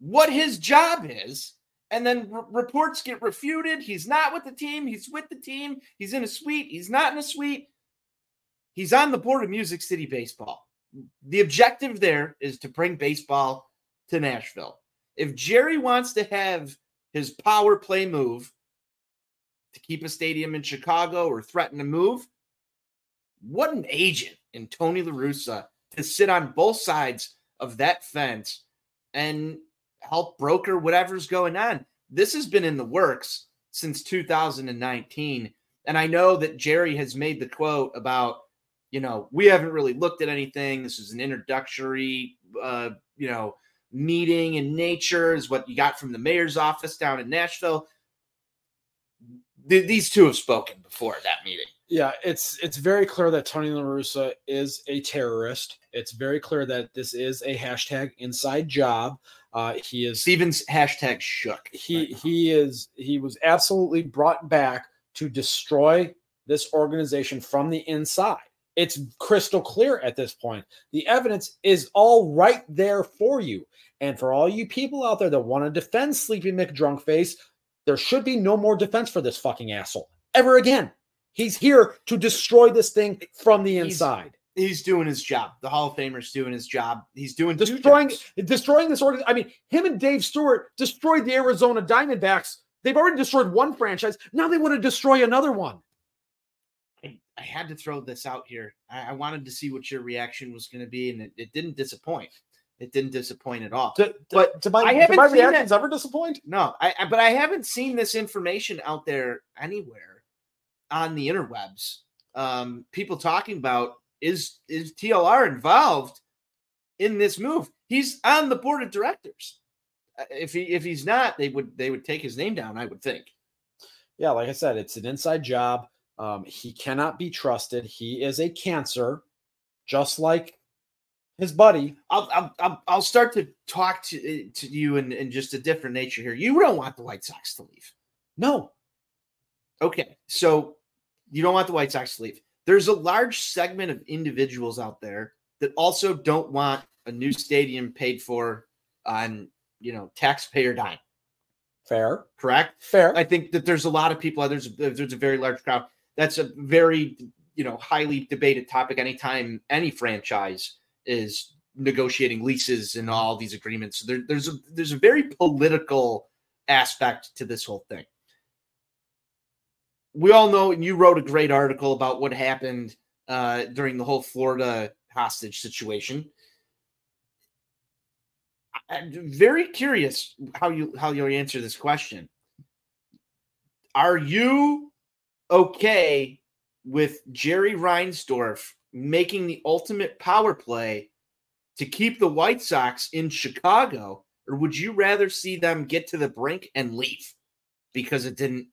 what his job is, and then r- reports get refuted. He's not with the team. He's with the team. He's in a suite. He's not in a suite. He's on the board of Music City Baseball. The objective there is to bring baseball to Nashville. If Jerry wants to have his power play move to keep a stadium in Chicago or threaten to move, what an agent in Tony La Russa to sit on both sides of that fence and help broker whatever's going on. This has been in the works since 2019. And I know that Jerry has made the quote about, you know, we haven't really looked at anything. This is an introductory, uh, you know, meeting in nature, is what you got from the mayor's office down in Nashville. Th- these two have spoken before that meeting. Yeah, it's it's very clear that Tony La Russa is a terrorist. It's very clear that this is a hashtag inside job. Uh, he is Stevens hashtag shook. he right he is he was absolutely brought back to destroy this organization from the inside. It's crystal clear at this point. The evidence is all right there for you. And for all you people out there that want to defend Sleepy McDrunkface, there should be no more defense for this fucking asshole ever again. He's here to destroy this thing from the inside. he's doing his job. The Hall of Famer's doing his job. He's doing destroying destroying this organ. I mean, him and Dave Stewart destroyed the Arizona Diamondbacks. They've already destroyed one franchise. Now they want to destroy another one. I, had to throw this out here. I, I wanted to see what your reaction was going to be, and it, it didn't disappoint. It didn't disappoint at all. To, But to my, I do haven't my reactions ever disappoint? No, I, I but I haven't seen this information out there anywhere on the interwebs. Um, people talking about is is TLR involved in this move? He's on the board of directors. Uh, If he if he's not, they would they would take his name down. I would think. Yeah, like I said, it's an inside job. Um, he cannot be trusted. He is a cancer, just like his buddy. I'll I'll I'll, start to talk to uh, to you in, in just a different nature here. You don't want the White Sox to leave. No, Okay, so you don't want the White Sox to leave. There's a large segment of individuals out there that also don't want a new stadium paid for on you know taxpayer dime. fair, Correct. fair. I think that there's a lot of people. There's there's a very large crowd. That's a very you know highly debated topic. Anytime any franchise is negotiating leases and all these agreements, there, there's a there's a very political aspect to this whole thing. We all know, and you wrote a great article about what happened uh, during the whole Florida hostage situation. I'm very curious how you how you answer this question are you okay with Jerry Reinsdorf making the ultimate power play to keep the White Sox in Chicago, or would you rather see them get to the brink and leave because it didn't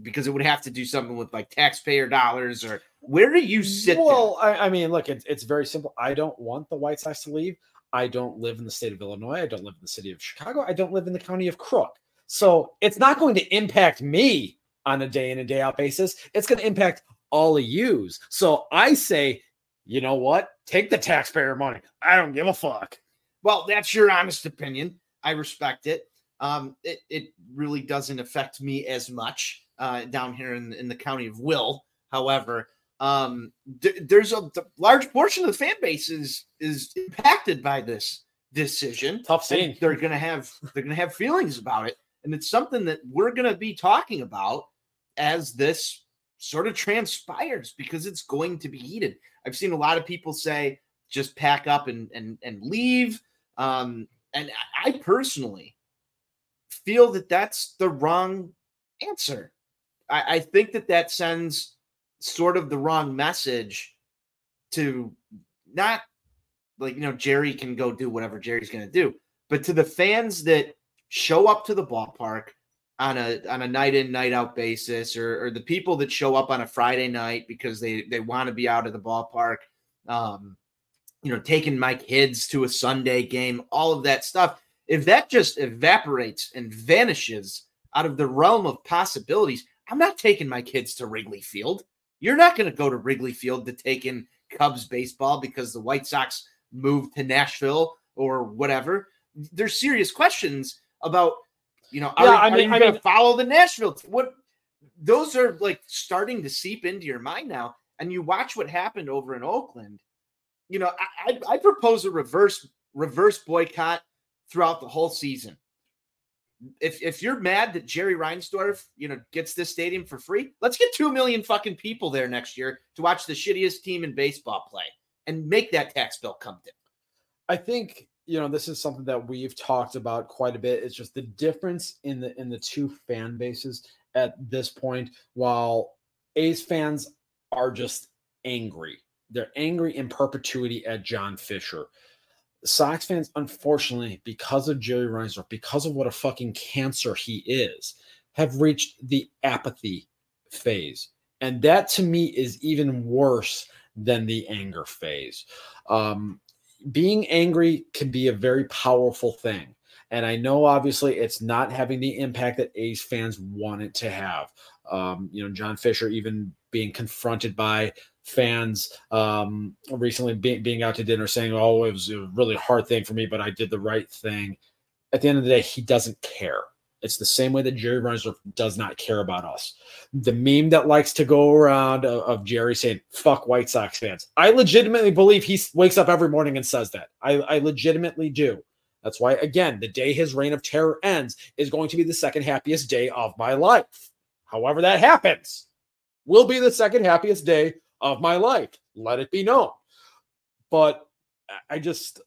because it would have to do something with like taxpayer dollars or where do you sit? Well, I, I, mean, look, it's, it's very simple. I don't want the White Sox to leave. I don't live in the state of Illinois. I don't live in the city of Chicago. I don't live in the county of Crook. So it's not going to impact me on a day in and day out basis. It's going to impact all of yous. So I say, you know what? Take the taxpayer money. I don't give a fuck. Well, that's your honest opinion. I respect it. Um, it, it really doesn't affect me as much uh, down here in, in the county of Will. However, um, th- there's a large portion of the fan base is is impacted by this decision. Tough scene. They're gonna have they're gonna have feelings about it, and it's something that we're gonna be talking about as this sort of transpires because it's going to be heated. I've seen a lot of people say just pack up and and and leave. Um, and I personally feel that that's the wrong answer. I, I think that that sends sort of the wrong message to not like you know Jerry can go do whatever Jerry's going to do, but to the fans that show up to the ballpark on a on a night in night out basis, or, or the people that show up on a Friday night because they they want to be out of the ballpark, um, you know, taking my kids to a Sunday game, all of that stuff. If that just evaporates and vanishes out of the realm of possibilities, I'm not taking my kids to Wrigley Field. You're not going to go to Wrigley Field to take in Cubs baseball because the White Sox moved to Nashville or whatever. There's serious questions about, you know, are, yeah, I mean, are you going to follow the Nashville? What those are like starting to seep into your mind now. And you watch what happened over in Oakland. You know, I, I, I propose a reverse reverse boycott throughout the whole season if if you're mad that Jerry Reinsdorf, you know, gets this stadium for free, let's get two million fucking people there next year to watch the shittiest team in baseball play and make that tax bill come due. I think you know this is something that we've talked about quite a bit. It's just the difference in the in the two fan bases at this point. While A's fans are just angry, they're angry in perpetuity at John Fisher. Sox fans, unfortunately, because of Jerry Reinsdorf, because of what a fucking cancer he is, have reached the apathy phase. And that to me is even worse than the anger phase. Um, being angry can be a very powerful thing. And I know obviously it's not having the impact that A's fans want it to have. Um, you know, John Fisher even being confronted by fans um, recently be- being out to dinner saying, "Oh, it was a really hard thing for me, but I did the right thing." At the end of the day, he doesn't care. It's the same way that Jerry Reinsdorf does not care about us. The meme that likes to go around of, of, Jerry saying "fuck White Sox fans," I legitimately believe he wakes up every morning and says that. I, I legitimately do. That's why, again, the day his reign of terror ends is going to be the second happiest day of my life. However, that happens will be the second happiest day of my life. Let it be known. But I just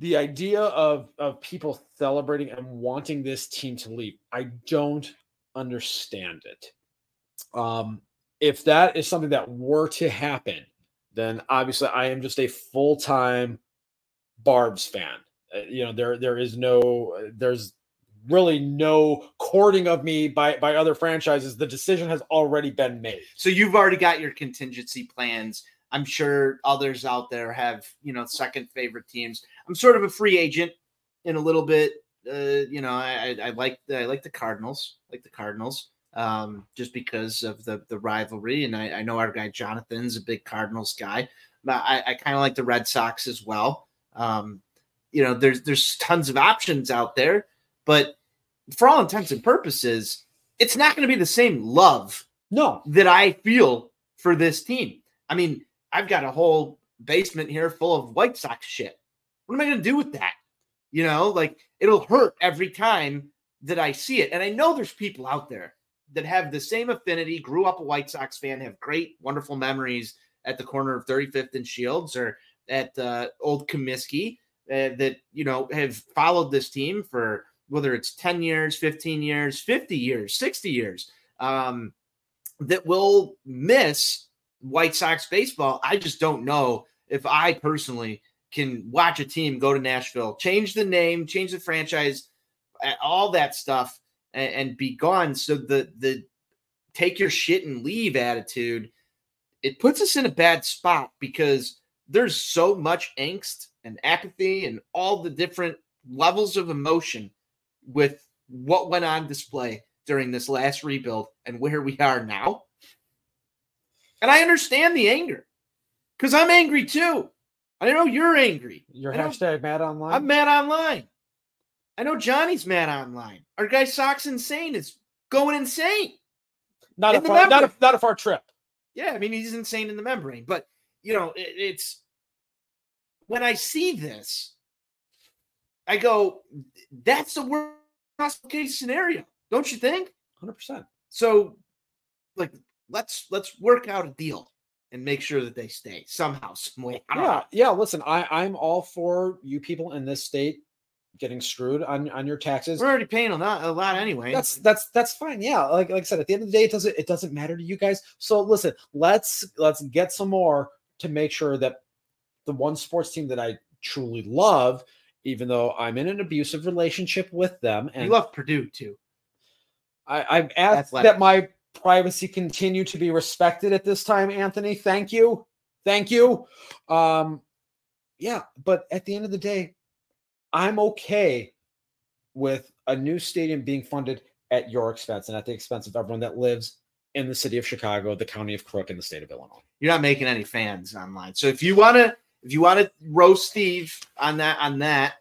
the idea of of people celebrating and wanting this team to leave, I don't understand it. Um, if that is something that were to happen, then obviously I am just a full time Barbs fan. Uh, you know, there there is no there's really no courting of me by by other franchises. The decision has already been made. So you've already got your contingency plans. I'm sure others out there have, you know, second favorite teams. I'm sort of a free agent in a little bit. Uh, you know, I, I, I like the, I like the Cardinals, like the Cardinals, um, just because of the the rivalry. And I, I know our guy Jonathan's a big Cardinals guy, but I, I kind of like the Red Sox as well. Um, you know, there's there's tons of options out there. But for all intents and purposes, it's not going to be the same love no that I feel for this team. I mean, I've got a whole basement here full of White Sox shit. What am I going to do with that? You know, like it'll hurt every time that I see it. And I know there's people out there that have the same affinity, grew up a White Sox fan, have great, wonderful memories at the corner of 35th and Shields or at uh, Old Comiskey uh, that, you know, have followed this team for whether it's 10 years, 15 years, 50 years, 60 years, um, that will miss White Sox baseball. I just don't know if I personally can watch a team go to Nashville, change the name, change the franchise, all that stuff, and, and be gone. So the the take your shit and leave attitude, it puts us in a bad spot because there's so much angst and apathy and all the different levels of emotion with what went on display during this last rebuild and where we are now. And I understand the anger because I'm angry too. I know you're angry. Your hashtag mad online. I'm mad online. I know Johnny's mad online. Our guy Sox Insane is going insane. not a in the far, not a not a far trip. Yeah, I mean he's insane in the membrane, but you know it, it's when I see this, I go, "That's the worst possible case scenario, don't you think?" Hundred percent. So, like, let's let's work out a deal and make sure that they stay somehow, [LAUGHS] some way. Yeah, know. yeah. Listen, I I'm all for you people in this state getting screwed on on your taxes. we're already paying a lot, a lot anyway. That's that's that's fine. Yeah, like like I said, at the end of the day, it doesn't it doesn't matter to you guys. So listen, let's let's get some more to make sure that the one sports team that I truly love, even though I'm in an abusive relationship with them, and you love Purdue too. I, I've asked that my privacy continue to be respected at this time, Anthony. Thank you. Thank you. Um, yeah, but at the end of the day, I'm okay with a new stadium being funded at your expense and at the expense of everyone that lives in the city of Chicago, the county of Crook, and the state of Illinois. You're not making any fans online. So if you want to, if you want to roast Steve on that, on that,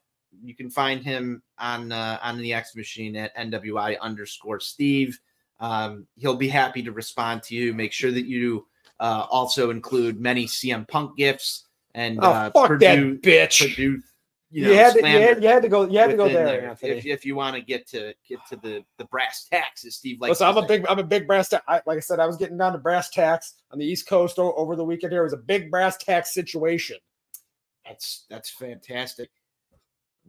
you can find him on uh, on the X machine at NWI underscore Steve. Um, he'll be happy to respond to you. Make sure that you uh, also include many CM Punk gifts and Oh, uh, fuck Purdue, that bitch! Purdue. You, You, had to, you, had, you had to go. You had to go within there, If, if you want to get to get to the the brass tacks, as Steve likes. Listen, to I'm a big, I'm a big brass tack. I, like I said, I was getting down to brass tacks on the East Coast over the weekend. Here it was a big brass tack situation. That's that's fantastic.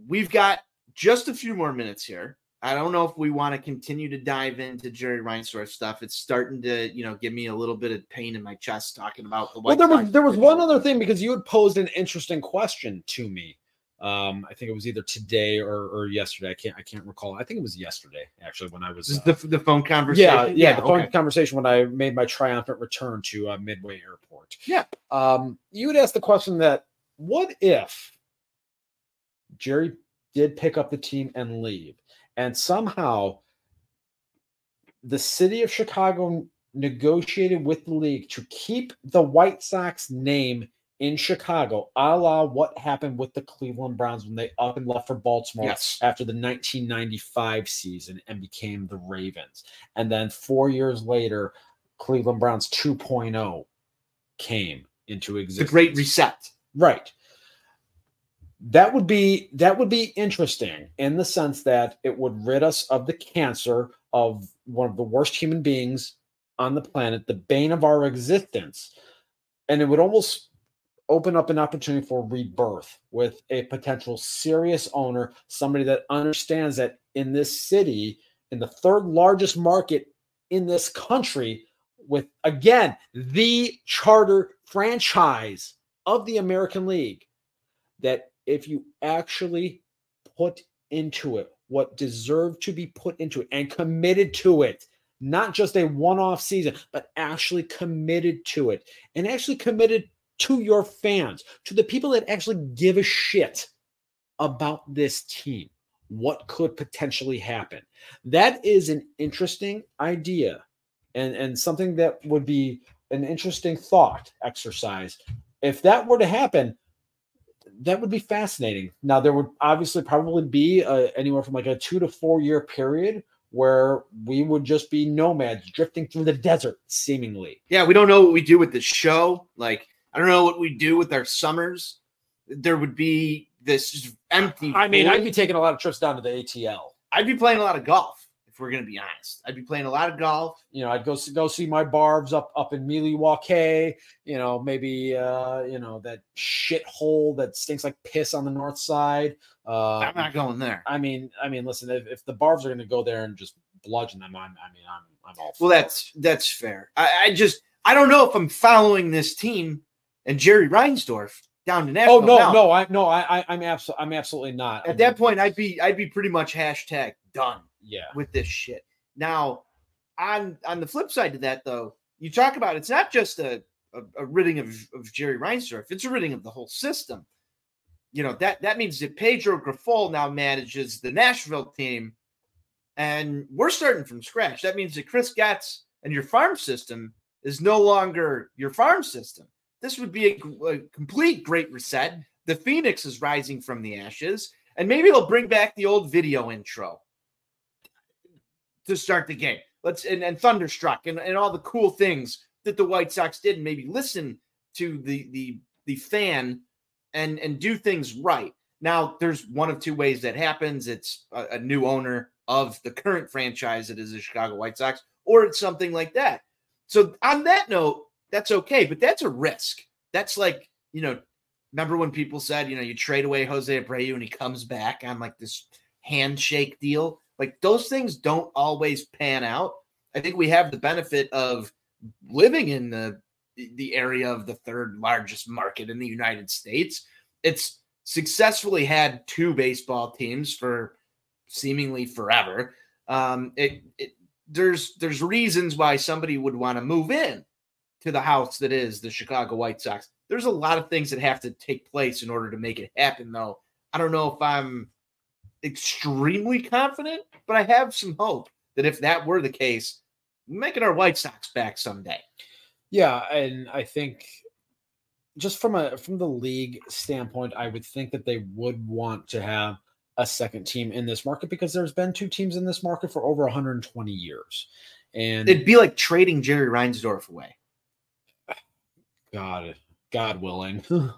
We've got just a few more minutes here. I don't know if we want to continue to dive into Jerry Reinsdorf stuff. It's starting to, you know, give me a little bit of pain in my chest talking about the Well, White there was there was one other thing because you had posed an interesting question to me. Um, I think it was either today or, or yesterday. I can't I can't recall. I think it was yesterday actually when I was. Uh, the, the phone conversation. yeah, yeah, the phone okay. conversation when I made my triumphant return to uh, Midway Airport. Yeah. Um, you would ask the question that what if Jerry did pick up the team and leave, and somehow the city of Chicago negotiated with the league to keep the White Sox name in Chicago, a la what happened with the Cleveland Browns when they up and left for Baltimore Yes. after the 1995 season and became the Ravens. And then four years later, Cleveland Browns 2.0 came into existence. The great reset. Right. That would be that would be interesting in the sense that it would rid us of the cancer of one of the worst human beings on the planet, the bane of our existence. And it would almost open up an opportunity for rebirth with a potential serious owner, somebody that understands that in this city, in the third largest market in this country, with again the charter franchise of the American League, that if you actually put into it what deserved to be put into it and committed to it, not just a one off season, but actually committed to it and actually committed to your fans, to the people that actually give a shit about this team. What could potentially happen? That is an interesting idea and, and something that would be an interesting thought exercise. If that were to happen, that would be fascinating. Now, there would obviously probably be uh anywhere from like a two to four year period where we would just be nomads drifting through the desert, seemingly. Yeah, we don't know what we do with the show. Like, I don't know what we do with our summers. There would be this empty. I mean, I'd be taking a lot of trips down to the ATL. I'd be playing a lot of golf we're gonna be honest. I'd be playing a lot of golf. You know, I'd go see, go see my barbs up up in Milwaukee. You know, maybe uh, you know that shithole that stinks like piss on the north side. Uh, I'm not going there. I mean, I mean, listen, if, if the barbs are going to go there and just bludgeon them, I'm, I mean, I'm, I'm all. Well, it. that's that's fair. I, I just I don't know if I'm following this team and Jerry Reinsdorf down to Nashville. Oh no, now. no, I no, I, I I'm absolutely, I'm absolutely not. I At that point, I'd be I'd be pretty much hashtag done. Yeah. with this shit. Now, on on the flip side to that, though, you talk about it's not just a a, a ridding of, of Jerry Reinsdorf; it's a ridding of the whole system. You know that that means that Pedro Grifol now manages the Nashville team, and we're starting from scratch. That means that Chris Getz and your farm system is no longer your farm system. This would be a, a complete great reset. The Phoenix is rising from the ashes, and maybe they'll bring back the old video intro to start the game. Let's and, and Thunderstruck and, and all the cool things that the White Sox did, maybe listen to the the the fan and and do things right. Now, there's one of two ways that happens. It's a, a new owner of the current franchise that is the Chicago White Sox, or it's something like that. So on that note, that's okay, but that's a risk. That's like, you know, remember when people said, you know, you trade away Jose Abreu and he comes back on like this handshake deal? Like those things don't always pan out. I think we have the benefit of living in the the area of the third largest market in the United States. It's successfully had two baseball teams for seemingly forever. Um, it, it there's there's reasons why somebody would want to move in to the house that is the Chicago White Sox. There's a lot of things that have to take place in order to make it happen, though. I don't know if I'm extremely confident, but I have some hope that if that were the case, making our White Sox back someday. Yeah, and I think just from a from the league standpoint, I would think that they would want to have a second team in this market because there's been two teams in this market for over 120 years. And It'd be like trading Jerry Reinsdorf away. God, God willing. [LAUGHS]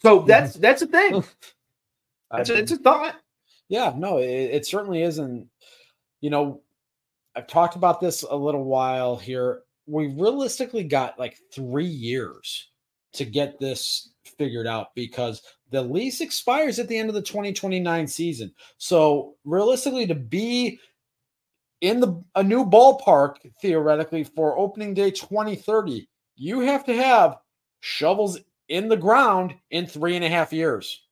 So that's that's a thing. [LAUGHS] That's a, it's a thought. Yeah, no, it, it certainly isn't. You know, I've talked about this a little while here. We realistically got like three years to get this figured out because the lease expires at the end of the 2029 season. So realistically, to be in the a new ballpark theoretically for opening day 2030, you have to have shovels in the ground in three and a half years.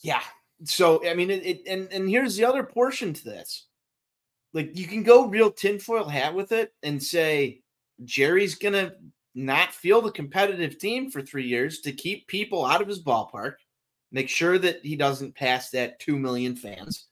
Yeah. So I mean, it, it and and here's the other portion to this. Like you can go real tinfoil hat with it and say Jerry's gonna not feel the competitive team for three years to keep people out of his ballpark, make sure that he doesn't pass that two million fans,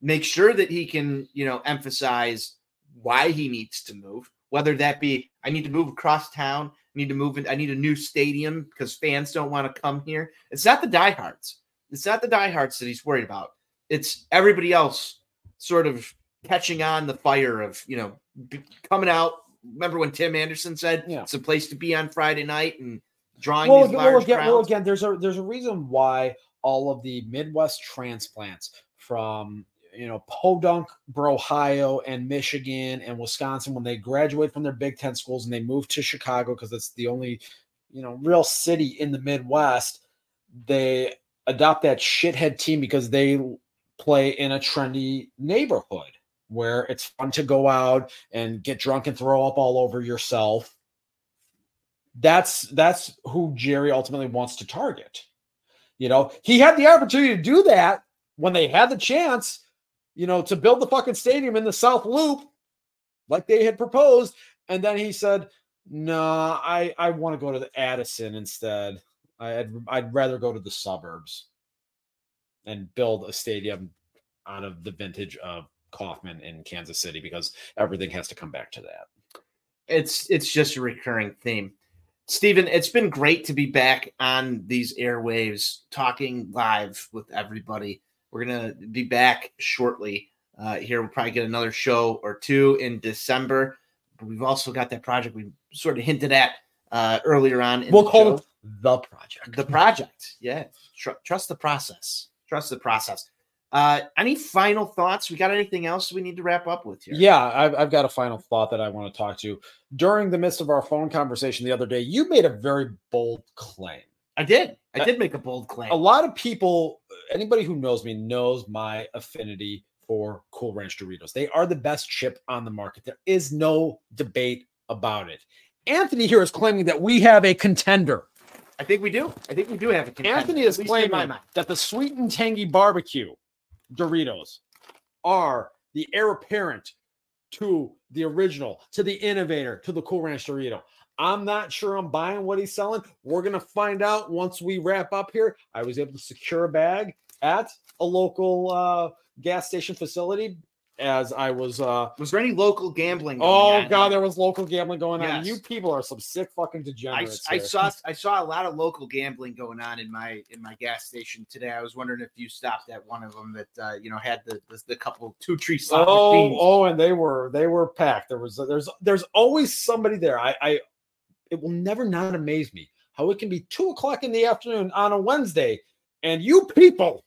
make sure that he can, you know, emphasize why he needs to move, whether that be I need to move across town, I need to move in, I need a new stadium because fans don't want to come here. It's not the diehards. It's not the diehards that he's worried about. It's everybody else sort of catching on the fire of, you know, b- coming out. Remember when Tim Anderson said Yeah. it's a place to be on Friday night and drawing well, these large well, again, well, again, there's a there's a reason why all of the Midwest transplants from you know Podunk, Ohio, and Michigan and Wisconsin, when they graduate from their Big Ten schools and they move to Chicago because it's the only you know real city in the Midwest, they adopt that shithead team because they play in a trendy neighborhood where it's fun to go out and get drunk and throw up all over yourself that's that's who Jerry ultimately wants to target. You know, he had the opportunity to do that when they had the chance, you know, to build the fucking stadium in the South Loop like they had proposed and then he said, "No, I I want to go to the Addison instead. I'd I'd rather go to the suburbs and build a stadium out of the vintage of Kauffman in Kansas City because everything has to come back to that." it's it's just a recurring theme. Stephen, it's been great to be back on these airwaves talking live with everybody. We're gonna be back shortly. Uh, here we'll probably get another show or two in December. But we've also got that project we sort of hinted at uh, earlier on. In We'll the call show. it the project. the project. Yeah, Tr- trust the process. Trust the process. Uh, any final thoughts? We got anything else we need to wrap up with here? Yeah, I've, I've got a final thought that I want to talk to. You. During the midst of our phone conversation the other day, you made a very bold claim. I did. I Uh, did make a bold claim. A lot of people, anybody who knows me, knows my affinity for Cool Ranch Doritos. They are the best chip on the market. There is no debate about it. Anthony here is claiming that we have a contender. I think we do. I think we do have a contender, Anthony is claiming that the sweet and tangy barbecue Doritos are the heir apparent to the original, to the innovator, to the Cool Ranch Dorito. I'm not sure I'm buying what he's selling. We're going to find out once we wrap up here. I was able to secure a bag at a local uh, gas station facility as I was. uh Was there any local gambling? Oh on? god, there was local gambling going on. You people are some sick fucking degenerates. I here. saw I saw a lot of local gambling going on in my in my gas station today. I was wondering if you stopped at one of them that uh, you know had the the, the couple two tree slot Oh, oh, and they were they were packed. There was there's there's always somebody there. I I it will never not amaze me how it can be two o'clock in the afternoon on a Wednesday, and you people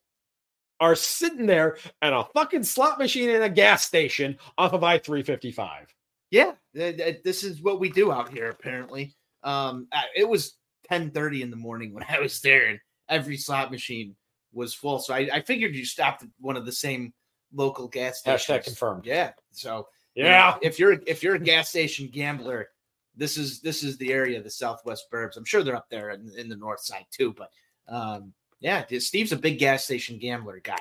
are sitting there at a fucking slot machine in a gas station off of I three fifty five. Yeah, th- th- this is what we do out here. Apparently, um, it was ten thirty in the morning when I was there, and every slot machine was full. So I, I figured you stopped at one of the same local gas stations. Hashtag confirmed. Yeah. So you know, Yeah. if you're if you're a gas station gambler, this is this is the area, the Southwest Burbs. I'm sure they're up there in, in the north side too. But um, yeah, Steve's a big gas station gambler guy.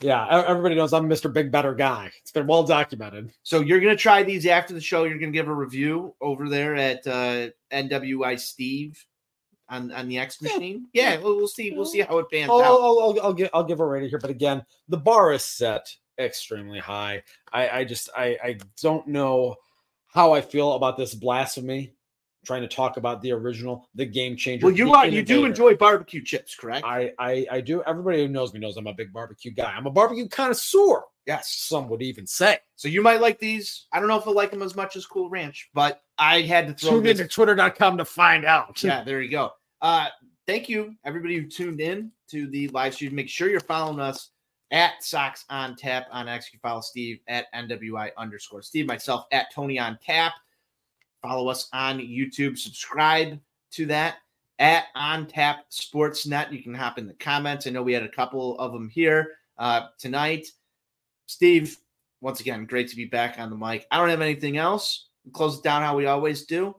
Yeah, everybody knows I'm Mr. Big Better Guy. It's been well documented. So you're gonna try these after the show. You're gonna give a review over there at uh, NWI Steve on on the X Yeah. machine. Yeah, we'll, we'll see. We'll see how it pans I'll, out. I'll, I'll, I'll, give, I'll give a rating here, but again, the bar is set extremely high. I, I just I, I don't know how I feel about this blasphemy. Trying to talk about the original, the game changer. Well, you are you do enjoy barbecue chips, correct? I, I I do. Everybody who knows me knows I'm a big barbecue guy. I'm a barbecue connoisseur. yes. Some would even say. So you might like these. I don't know if I like them as much as Cool Ranch, but I had to throw Tune this into twitter.com to find out. yeah, there you go. Uh, thank you, everybody who tuned in to the live stream. Make sure you're following us at Sox on Tap on X. You follow Steve at NWI underscore Steve, myself at Tony on Tap. Follow us on YouTube. Subscribe to that at On Tap Sportsnet. You can hop in the comments. I know we had a couple of them here uh, tonight. Steve, once again, great to be back on the mic. I don't have anything else. We close it down how we always do.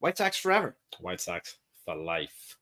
White Sox forever. White Sox for life.